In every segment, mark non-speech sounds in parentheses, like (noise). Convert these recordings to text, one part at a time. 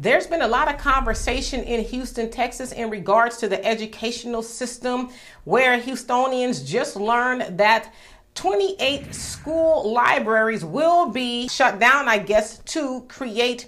There's been a lot of conversation in Houston, Texas, in regards to the educational system, where Houstonians just learned that 28 school libraries will be shut down, I guess, to create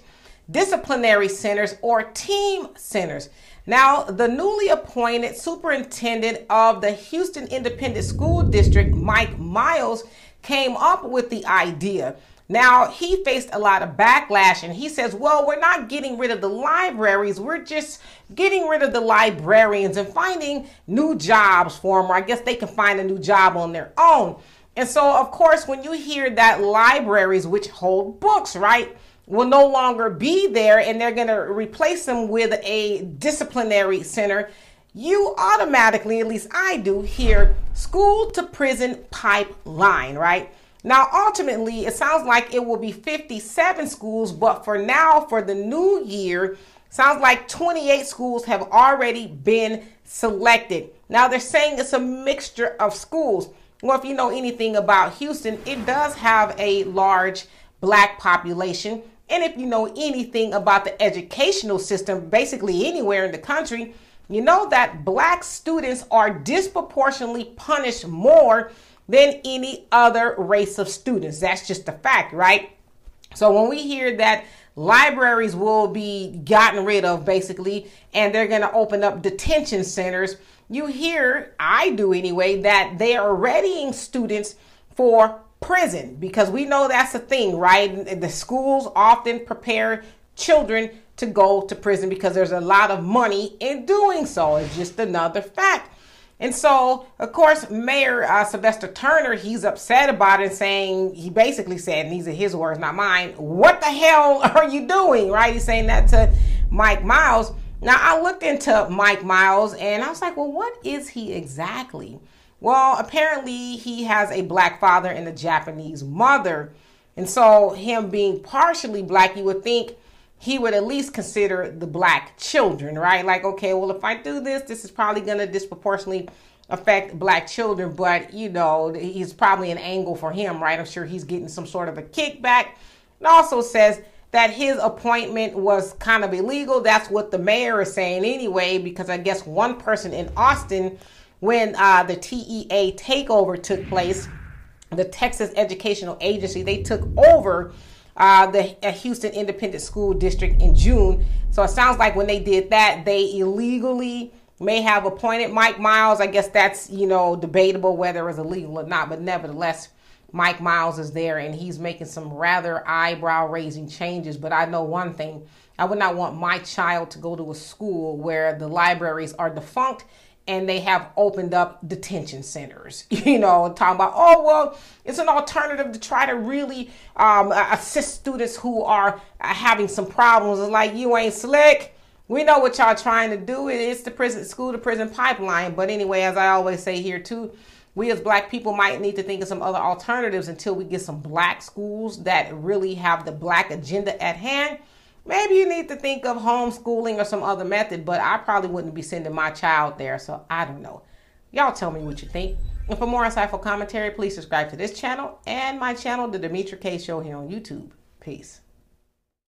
disciplinary centers or team centers. Now, the newly appointed superintendent of the Houston Independent School District, Mike Miles, came up with the idea. Now, he faced a lot of backlash and he says, well, we're not getting rid of the libraries. We're just getting rid of the librarians and finding new jobs for them, or I guess they can find a new job on their own. And so, of course, when you hear that libraries, which hold books, right, will no longer be there and they're going to replace them with a disciplinary center, you automatically, at least I do, hear school to prison pipeline, right? Now, ultimately, it sounds like it will be 57 schools, but for now, for the new year, sounds like 28 schools have already been selected. Now, they're saying it's a mixture of schools. Well, if you know anything about Houston, it does have a large black population. And if you know anything about the educational system, basically anywhere in the country, you know that black students are disproportionately punished more than any other race of students. That's just a fact, right? So when we hear that libraries will be gotten rid of basically and they're going to open up detention centers, you hear, I do anyway, that they are readying students for prison because we know that's a thing, right? The schools often prepare children to go to prison because there's a lot of money in doing so. It's just another fact. And so, of course, Mayor uh, Sylvester Turner, he's upset about it, saying, he basically said, and these are his words, not mine, what the hell (laughs) are you doing, right? He's saying that to Mike Miles. Now, I looked into Mike Miles and I was like, well, what is he exactly? Well, apparently he has a black father and a Japanese mother. And so, him being partially black, you would think he would at least consider the black children, right? Like, okay, well, if I do this, this is probably going to disproportionately affect black children, but you know, he's probably an angle for him, right? I'm sure he's getting some sort of a kickback. It also says that his appointment was kind of illegal. That's what the mayor is saying anyway, because I guess one person in Austin when uh, the TEA takeover took place, the Texas Educational Agency, they took over uh, the uh, Houston Independent School District in June. So it sounds like when they did that, they illegally may have appointed Mike Miles. I guess that's, you know, debatable whether it was illegal or not, but nevertheless, Mike Miles is there and he's making some rather eyebrow raising changes. But I know one thing I would not want my child to go to a school where the libraries are defunct and they have opened up detention centers. (laughs) You know, talking about, oh, well, it's an alternative to try to really um, assist students who are having some problems. It's like, you ain't slick. We know what y'all trying to do. It's the prison, school to prison pipeline. But anyway, as I always say here too, we as black people might need to think of some other alternatives until we get some black schools that really have the black agenda at hand Maybe you need to think of homeschooling or some other method, but I probably wouldn't be sending my child there, so I don't know. Y'all tell me what you think. And for more insightful commentary, please subscribe to this channel and my channel, The Demetra Kaye Show, here on YouTube. Peace.